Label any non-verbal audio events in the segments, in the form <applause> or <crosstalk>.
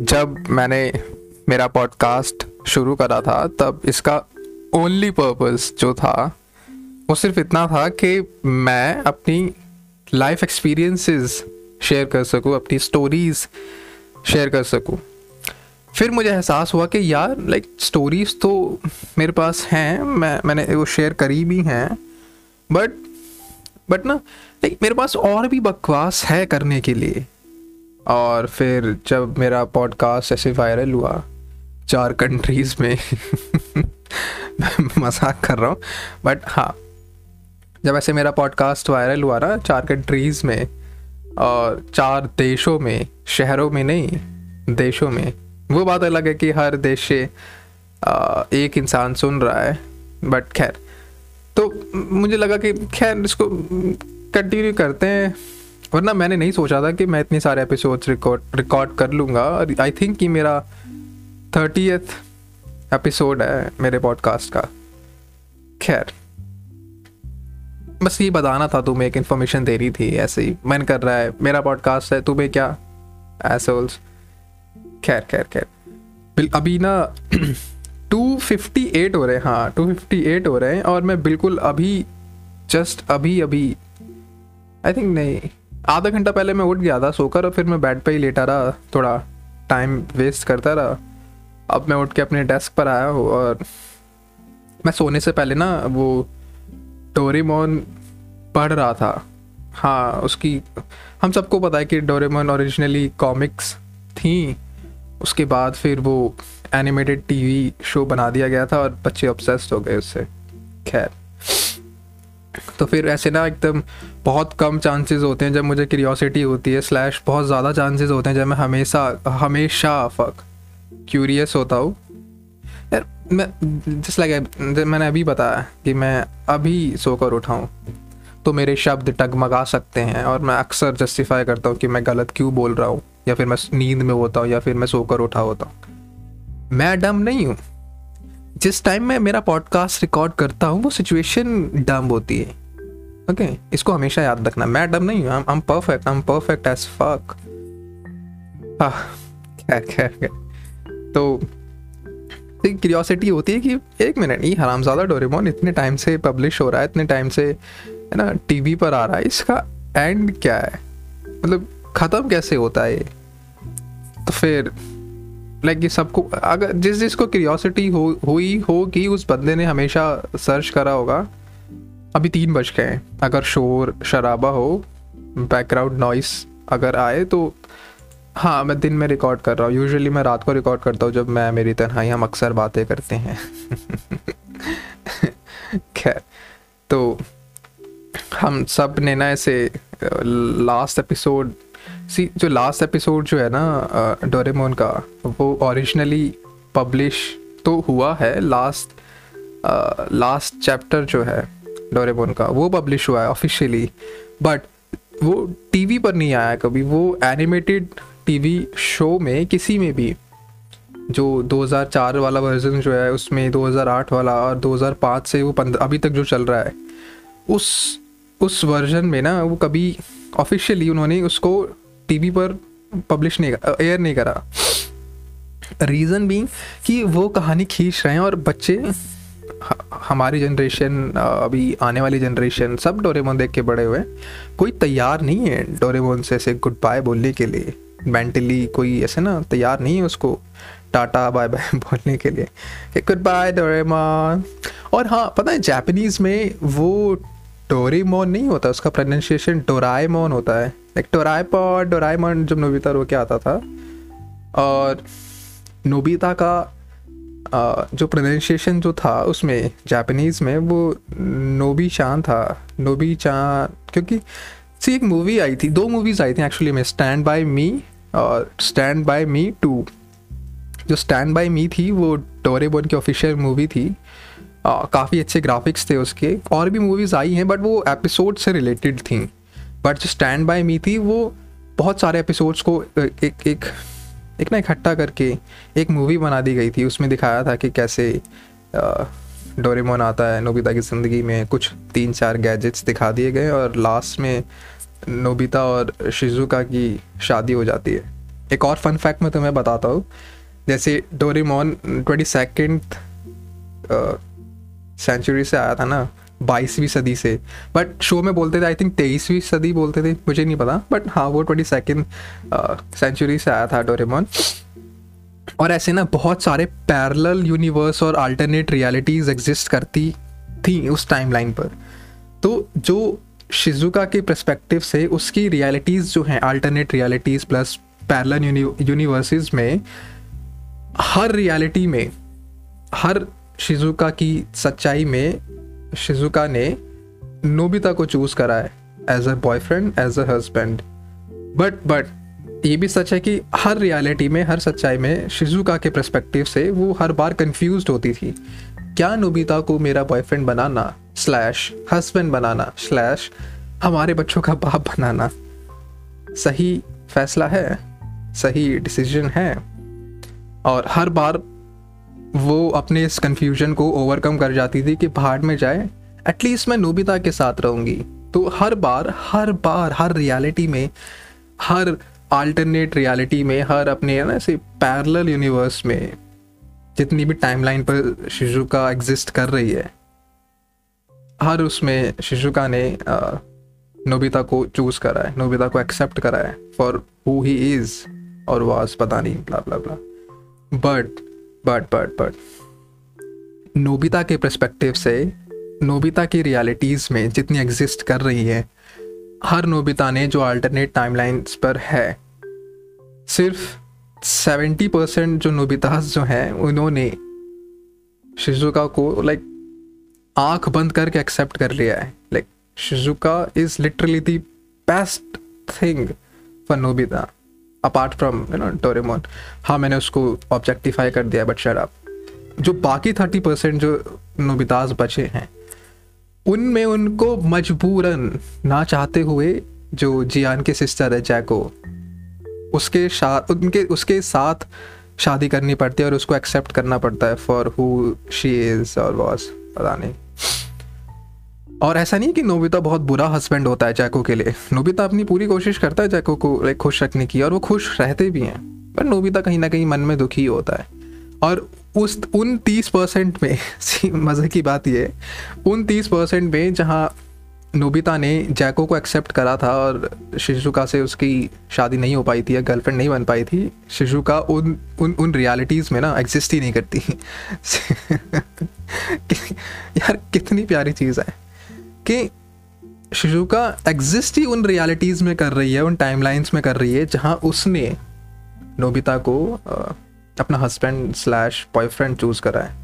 जब मैंने मेरा पॉडकास्ट शुरू करा था, तब इसका ओनली पर्पस जो था, वो सिर्फ़ इतना था कि मैं अपनी लाइफ एक्सपीरियंसेस शेयर कर सकूँ, अपनी स्टोरीज शेयर कर सकूँ। फिर मुझे एहसास हुआ कि यार लाइक स्टोरीज तो मेरे पास हैं, मैं, मैंने वो शेयर करी भी हैं बट बट ना लाइक मेरे पास और भी बकवास है करने के लिए। और फिर जब मेरा पॉडकास्ट ऐसे वायरल हुआ, चार कंट्रीज़ में, <laughs> मज़ाक कर रहा हूँ बट हाँ जब ऐसे मेरा पॉडकास्ट वायरल हुआ ना, चार कंट्रीज़ में, और चार देशों में, शहरों में नहीं, देशों में, वो बात अलग है कि हर देश से एक इंसान सुन रहा है बट खैर तो मुझे लगा कि खैर इसको कंटिन्यू करते हैं। वरना मैंने नहीं सोचा था कि मैं इतने सारे एपिसोड्स रिकॉर्ड रिकॉर्ड कर लूँगा। और आई थिंक कि मेरा थर्टीथ एपिसोड है मेरे पॉडकास्ट का। खैर, बस ये बताना था तुम्हें, एक इन्फॉर्मेशन दे रही थी, ऐसे ही। मन कर रहा है, मेरा पॉडकास्ट है, तुम्हें क्या? एसोल्स खैर खैर खैर। अभी ना <clears throat> 258 हो रहे हैं हाँ 258 हो रहे हैं, और मैं बिल्कुल अभी जस्ट अभी अभी आई थिंक नहीं आधा घंटा पहले मैं उठ गया था, सोकर और फिर मैं बेड पे ही लेटा रहा, थोड़ा टाइम वेस्ट करता रहा। अब मैं उठ के अपने डेस्क पर आया हूँ और मैं सोने से पहले ना वो डोरेमोन पढ़ रहा था। हाँ उसकी, हम सबको पता है कि डोरेमोन ओरिजिनली कॉमिक्स थी, उसके बाद फिर वो एनिमेटेड टीवी शो बना दिया गया था और बच्चे ऑब्सेस्ड हो गए उससे। खैर तो फिर ऐसे ना एकदम बहुत कम चांसेस होते हैं जब मुझे क्रियोसिटी होती है स्लैश बहुत ज़्यादा चांसेस होते हैं जब मैं हमेशा हमेशा फक क्यूरियस होता हूँ। यार, मैं जिस लाइक मैंने अभी बताया कि मैं अभी सोकर उठाऊँ तो मेरे शब्द टगमगा सकते हैं और मैं अक्सर जस्टिफाई करता हूँ कि मैं गलत क्यों बोल रहा हूँ, या फिर मैं नींद में होता हूँ, या फिर मैं सोकर उठा होता हूँ। मैं डम नहीं हूँ। जिस टाइम मैं मेरा पॉडकास्ट रिकॉर्ड करता हूँ, वो सिचुएशन डम होती है। Okay okay? इसको हमेशा याद रखना। मैं डम नहीं हूँ I am perfect I am perfect as fuck खैर खैर तो क्यूरियोसिटी होती है कि एक मिनट ये हरामजादा डोरेमोन इतने टाइम से पब्लिश हो रहा है, इतने टाइम से, है ना टीवी पर आ रहा है, इसका एंड क्या है? मतलब ख़त्म कैसे होता है तो फिर लाइक ये सबको, अगर जिस जिसको क्यूरियोसिटी हो, हुई हो कि उस बंदे ने हमेशा सर्च करा होगा। अभी तीन बज गए हैं। अगर शोर शराबा हो बैकग्राउंड नॉइस अगर आए तो हाँ मैं दिन में रिकॉर्ड कर रहा हूँ। यूजुअली मैं रात को रिकॉर्ड करता हूँ जब मैं, मेरी तनहाई हम अक्सर बातें करते हैं। <laughs> खैर तो हम सबने ना ऐसे लास्ट एपिसोड सी जो लास्ट एपिसोड जो है ना डोरेमोन का, वो ओरिजिनली पब्लिश तो हुआ है। लास्ट लास्ट चैप्टर जो है डोरेमोन का, वो पब्लिश हुआ है ऑफिशियली बट वो टीवी पर नहीं आया कभी, वो एनिमेटेड टीवी शो में किसी में भी, जो 2004 वाला वर्जन जो है, उसमें 2008 वाला और 2005 से वो अभी तक जो चल रहा है, उस उस वर्जन में ना, वो कभी ऑफिशियली उन्होंने उसको टीवी पर पब्लिश नहीं एयर नहीं करा। रीज़न भी कि वो कहानी खींच रहे हैं और बच्चे हमारी जनरेशन अभी आने वाली जनरेशन सब डोरेमोन देख के बड़े हुए कोई तैयार नहीं है डोरेमोन से ऐसे गुड बाय बोलने के लिए। मेंटली कोई ऐसे ना तैयार नहीं है उसको टाटा बाय बाय <laughs> बोलने के लिए। गुड बाय डोरेमोन और हाँ पता है जापानीज़ में वो डोरेमोन नहीं होता, उसका प्रोनाउंसिएशन डोराएमोन होता है। लाइक डोराएपॉड डोराएमोन जब नोबिता रो के आता था? और नोबिता का जो प्रोनाउंसिएशन जो था उसमें जापानीज़ में, वो नोबी चाँद था। नोबी चाँद क्योंकि सी एक मूवी आई थी, दो मूवीज़ आई थी एक्चुअली में स्टैंड बाय मी और स्टैंड बाय मी टू जो स्टैंड बाय मी थी, वो डोरेबोन की ऑफिशियल मूवी थी। काफ़ी अच्छे ग्राफिक्स थे उसके। और भी मूवीज़ आई हैं बट वो एपिसोड से रिलेटेड थी। बट जो स्टैंड बाय मी थी, वो बहुत सारे एपिसोड्स को एक एक एक ना इकट्ठा करके एक मूवी बना दी गई थी, उसमें दिखाया था कि कैसे डोरेमोन आता है नोबिता की ज़िंदगी में, कुछ तीन चार गैजेट्स दिखा दिए गए और लास्ट में नोबिता और शिजुका की शादी हो जाती है। एक और फन फैक्ट मैं तुम्हें बताता हूँ, जैसे डोरेमोन ट्वेंटी सेकेंड सेंचुरी से आया था ना बाईसवीं सदी से। बट शो में बोलते थे आई थिंक तेईसवीं सदी बोलते थे, मुझे नहीं पता। बट हाँ वो ट्वेंटी सेकेंड सेंचुरी से आया था डोरेमोन और ऐसे ना बहुत सारे पैरल यूनिवर्स और अल्टरनेट रियलिटीज़ एग्जिस्ट करती थी उस टाइमलाइन पर। तो जो शिजुका के प्रस्पेक्टिव से उसकी रियलिटीज़ जो हैं alternate realities plus parallel universes में, हर रियलिटी में, हर शिजुका की सच्चाई में शिजुका ने नोबिता को चूज़ करा है as a boyfriend as a husband but but ये भी सच है कि हर रियलिटी में, हर सच्चाई में शिजुका के परस्पेक्टिव से वो हर बार कंफ्यूज होती थी। क्या नोबिता को मेरा बॉयफ्रेंड बनाना स्लैश हस्बैंड बनाना स्लैश हमारे बच्चों का बाप बनाना? सही फैसला है, सही डिसीज़न है। और हर बार वो अपने इस कन्फ्यूज़न को ओवरकम कर जाती थी कि भाड़ में जाए एटलीस्ट मैं नोबिता के साथ रहूँगी। तो हर बार हर बार, हर रियलिटी में, हर अल्टरनेट रियलिटी में, हर अपने ना, ऐसे पैरेलल यूनिवर्स में, जितनी भी टाइमलाइन पर शिजुका एग्जिस्ट कर रही है, हर उसमें शिजुका ने नोबिता को चूज़ करा है, नोबिता को एक्सेप्ट करा है फॉर हु ही इज़ और वाज पता नहीं blah blah blah but but but but Nobita के परस्पेक्टिव से नोबिता की रियलिटीज़ में जितनी एग्जिस्ट कर रही है, हर नोबिता ने जो अल्टरनेट टाइमलाइंस पर है, सिर्फ़ सेवेंटी परसेंट जो नोबितास जो हैं, उन्होंने शिजुका को लाइक आँख बंद करके एक्सेप्ट कर लिया है. Like Shizuka is literally the best thing for Nobita apart from you know Doraemon हाँ मैंने उसको ऑब्जेक्टिफाई कर दिया बट अप जो बाकी थर्टी परसेंट जो नोबिताज बचे हैं, उनमें उनको मजबूरन ना चाहते हुए जो जियान के सिस्टर है जैको उसके उनके, उसके साथ शादी करनी पड़ती है और उसको एक्सेप्ट करना पड़ता है फॉर हु शी इज़ और वॉज़ पता नहीं। और ऐसा नहीं कि नोबिता बहुत बुरा हस्बैंड होता है जैको के लिए। नोबिता अपनी पूरी कोशिश करता है जैको को लाइक खुश रखने की, और वो खुश रहते भी हैं। पर नोबिता कहीं ना कहीं मन में दुखी होता है। और उस उन तीस परसेंट में <laughs> मज़े की बात ये, उन तीस परसेंट में जहाँ नोबिता ने जैको को एक्सेप्ट करा था और शिजुका से उसकी शादी नहीं हो पाई थी या गर्लफ्रेंड नहीं बन पाई थी, शिजुका उन उन उन रियलिटीज़ में ना एग्जिस्ट ही नहीं करती। <laughs> यार, कितनी प्यारी चीज़ है। कि शिजुका एग्जिस्ट ही उन रियलिटीज़ में कर रही है उन टाइमलाइंस में कर रही है जहाँ उसने नोबिता को अपना हस्बैंड स्लैश बॉयफ्रेंड चूज़ करा है।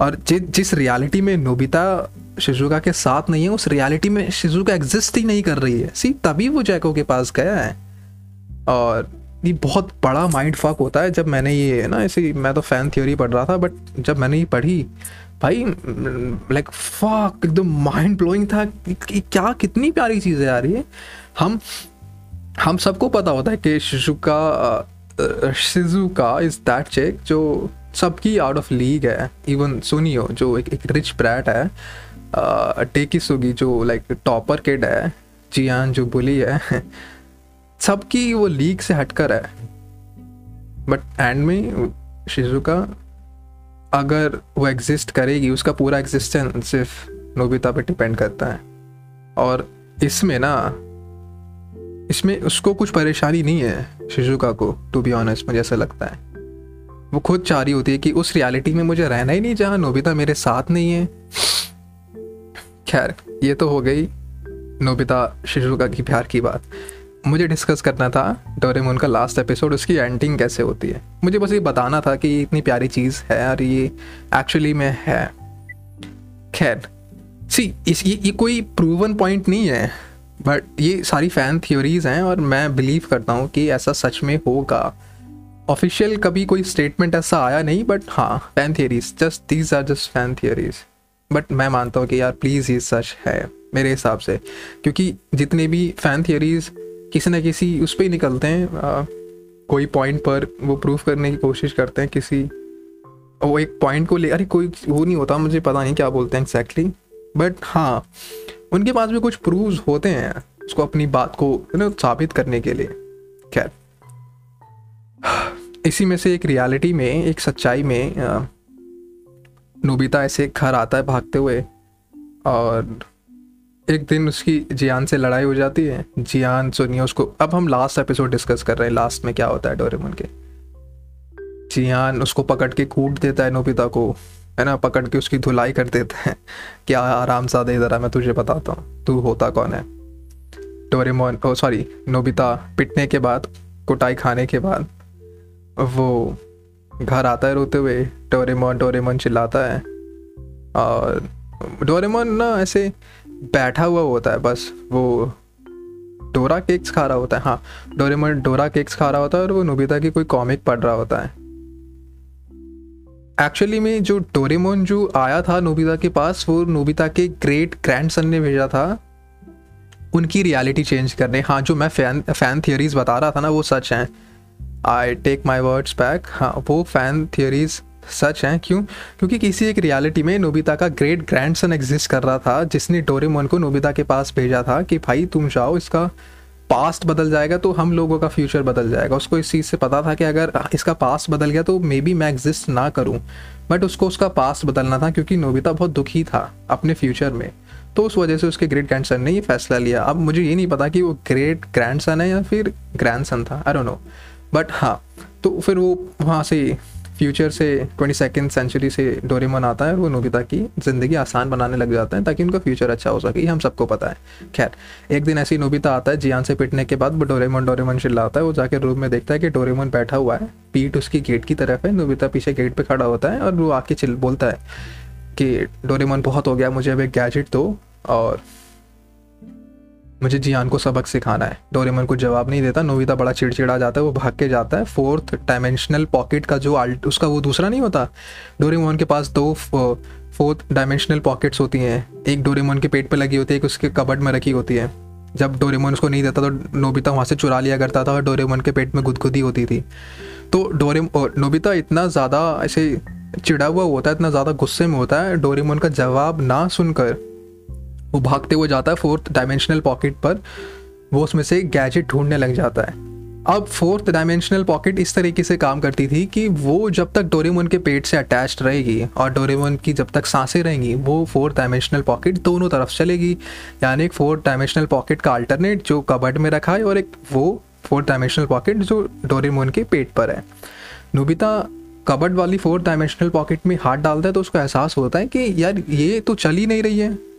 और जि, जिस रियलिटी में नोबिता शिजुका के साथ नहीं है उस रियलिटी में शिजुका एग्जिस्ट ही नहीं कर रही है। सी तभी वो जैको के पास गया है। और ये बहुत बड़ा माइंड फक होता है। जब मैंने ये ना ऐसे मैं तो फ़ैन थ्योरी पढ़ रहा था बट जब मैंने ये पढ़ी भाई लाइक फक एकदम माइंड ब्लोइंग था कि क्या, कितनी प्यारी चीज़ है यार ये। हम हम सबको पता होता है कि Shizuka Shizuka is that chick जो सबकी आउट ऑफ़ लीग है। इवन सुनियो, जो एक एक रिच ब्रैट है टेकी सुगी जो लाइक टॉपर किड है जियान जो बुली है, <laughs> सबकी वो लीग से हटकर है। बट एंड में शिजुका अगर वो एग्जिस्ट करेगी, उसका पूरा एग्जिस्टेंस सिर्फ़ नोबिता पे डिपेंड करता है। और इसमें ना, इसमें उसको कुछ परेशानी नहीं है शिजुका को टू बी ऑनेस्ट मुझे ऐसा लगता है। वो खुद चाह रही होती है कि उस रियलिटी में मुझे रहना ही नहीं, जहाँ नोबिता मेरे साथ नहीं है। खैर, ये तो हो गई नोबिता शिजुका की प्यार की बात। मुझे डिस्कस करना था डोरेमोन का लास्ट एपिसोड उसकी एंडिंग कैसे होती है। मुझे बस ये बताना था कि इतनी प्यारी चीज़ है और ये एक्चुअली में है। खैर सी इस ये, ये कोई प्रूवन पॉइंट नहीं है बट ये सारी फ़ैन थ्योरीज हैं और मैं बिलीव करता हूँ कि ऐसा सच में होगा। ऑफिशियल कभी कोई स्टेटमेंट ऐसा आया नहीं बट हाँ fan theories just these are just fan theories but मैं मानता हूँ कि यार प्लीज़ ये सच है मेरे हिसाब से। क्योंकि जितने भी फ़ैन थियरीज़ किसी ना किसी उस पर ही निकलते हैं। आ, कोई पॉइंट पर वो प्रूफ करने की कोशिश करते हैं किसी वो एक पॉइंट को ले अरे कोई वो नहीं होता मुझे पता नहीं क्या बोलते हैं एग्जैक्टली बट हाँ उनके पास भी कुछ प्रूफ होते हैं उसको अपनी बात को यू नो साबित करने के लिए। खैर इसी में से एक रियलिटी में एक सच्चाई में नोबिता ऐसे घर आता है भागते हुए और एक दिन उसकी जियान से लड़ाई हो जाती है। जियान सोनिया उसको। अब हम लास्ट एपिसोड डिस्कस कर रहे हैं। लास्ट में क्या होता है डोरेमन के? जियान उसको पकड़ के कूट देता है नोबिता को, है ना? पकड़ के उसकी धुलाई कर देता है। क्या आराम सादे इधर मैं तुझे बताता हूँ। तू होता कौन है? डोरेमोन ओ सॉरी नोबिता पिटने के बाद, कुटाई खाने के बाद, वो घर आता है रोते हुए। डोरेमोन डोरेमोन चिल्लाता है। और डोरेमोन ना ऐसे बैठा हुआ होता है, बस वो डोरा केक्स खा रहा होता है हाँ। डोरेमोन डोरा केक्स खा रहा होता है और वो नोबिता की कोई कॉमिक पढ़ रहा होता है। एक्चुअली में जो डोरेमोन जो आया था नोबिता के पास, वो नोबिता के ग्रेट ग्रैंड सन ने भेजा था। उनकी रियलिटी चेंज करने। हाँ जो मैं फ़ैन फ़ैन थियोरीज बता रहा था ना, वो सच हैं। I take my words back हाँ वो फ़ैन थियोरीज सच है? क्यों? क्योंकि किसी एक रियलिटी में नोबिता का ग्रेट ग्रैंडसन एग्जिस्ट कर रहा था, जिसने डोरेमोन को नोबिता के पास भेजा था कि भाई तुम जाओ, इसका पास्ट बदल जाएगा तो हम लोगों का फ्यूचर बदल जाएगा। उसको इस चीज़ से पता था कि अगर इसका पास्ट बदल गया तो मे बी मैं एग्जिस्ट ना करूँ। बट उसको उसका पास्ट बदलना था क्योंकि नोबिता बहुत दुखी था अपने फ्यूचर में। तो उस वजह से उसके ग्रेट ग्रैंड सन ने ये फैसला लिया। अब मुझे ये नहीं पता कि वो ग्रेट ग्रैंड सन है या फिर ग्रैंड सन था। आई डोंट नो बट हाँ तो फिर वो वहाँ से फ्यूचर से ट्वेंटी सेकेंड सेंचुरी से डोरेमोन आता है और वो नोबिता की ज़िंदगी आसान बनाने लग जाता है ताकि उनका फ्यूचर अच्छा हो सके, ये हम सबको पता है। खैर, एक दिन ऐसी नोबिता आता है, जियान से पिटने के बाद वो डोरेमोन डोरेमोन चिल्लाता है, वो जाके रूम में देखता है कि डोरेमोन बैठा हुआ है, पीठ उसकी गेट की तरफ़ है नोबिता पीछे गेट पर खड़ा होता है और वो आके चिल, बोलता है कि डोरेमोन बहुत हो गया, मुझे अब एक गैजेट दो और मुझे जियान को सबक सिखाना है। डोरेमन को जवाब नहीं देता। नोविता बड़ा चिड़चिड़ा जाता है, वो भाग के जाता है। फोर्थ डायमेंशनल पॉकेट का जो आल्ट उसका वो दूसरा नहीं होता? डोरेमोन के पास दो फोर्थ डायमेंशनल पॉकेट्स होती हैं। एक डोरेमोन के पेट पे लगी होती है, एक उसके कबड में रखी होती है। जब डोरेमोन उसको नहीं देता तो नोबिता वहाँ से चुरा लिया करता था और डोरेमोन के पेट में गुदगुदी होती थी। तो डोरे नोबिता इतना ज़्यादा ऐसे चिड़ा हुआ होता है, इतना ज़्यादा गुस्से में होता है, डोरेमोन का जवाब ना सुनकर वो भागते हुए जाता है फोर्थ डायमेंशनल पॉकेट पर, वो उसमें से गैजेट ढूँढने लग जाता है। अब फोर्थ डायमेंशनल पॉकेट इस तरीके से काम करती थी कि वो जब तक डोरेमोन के पेट से अटैच्ड रहेगी और डोरेमोन की जब तक साँसें रहेंगी, वो फोर्थ डायमेंशनल पॉकेट दोनों तरफ़ चलेगी। यानी एक फोर्थ डायमेंशनल पॉकेट का अल्टरनेट जो कबर्ड में रखा है और एक वो फोर्थ डायमेंशनल पॉकेट जो डोरेमोन के पेट पर है। नोबिता कबर्ड वाली फोर्थ डायमेंशनल पॉकेट में हाथ डालता है तो उसको एहसास होता है कि यार ये तो चल ही नहीं रही है।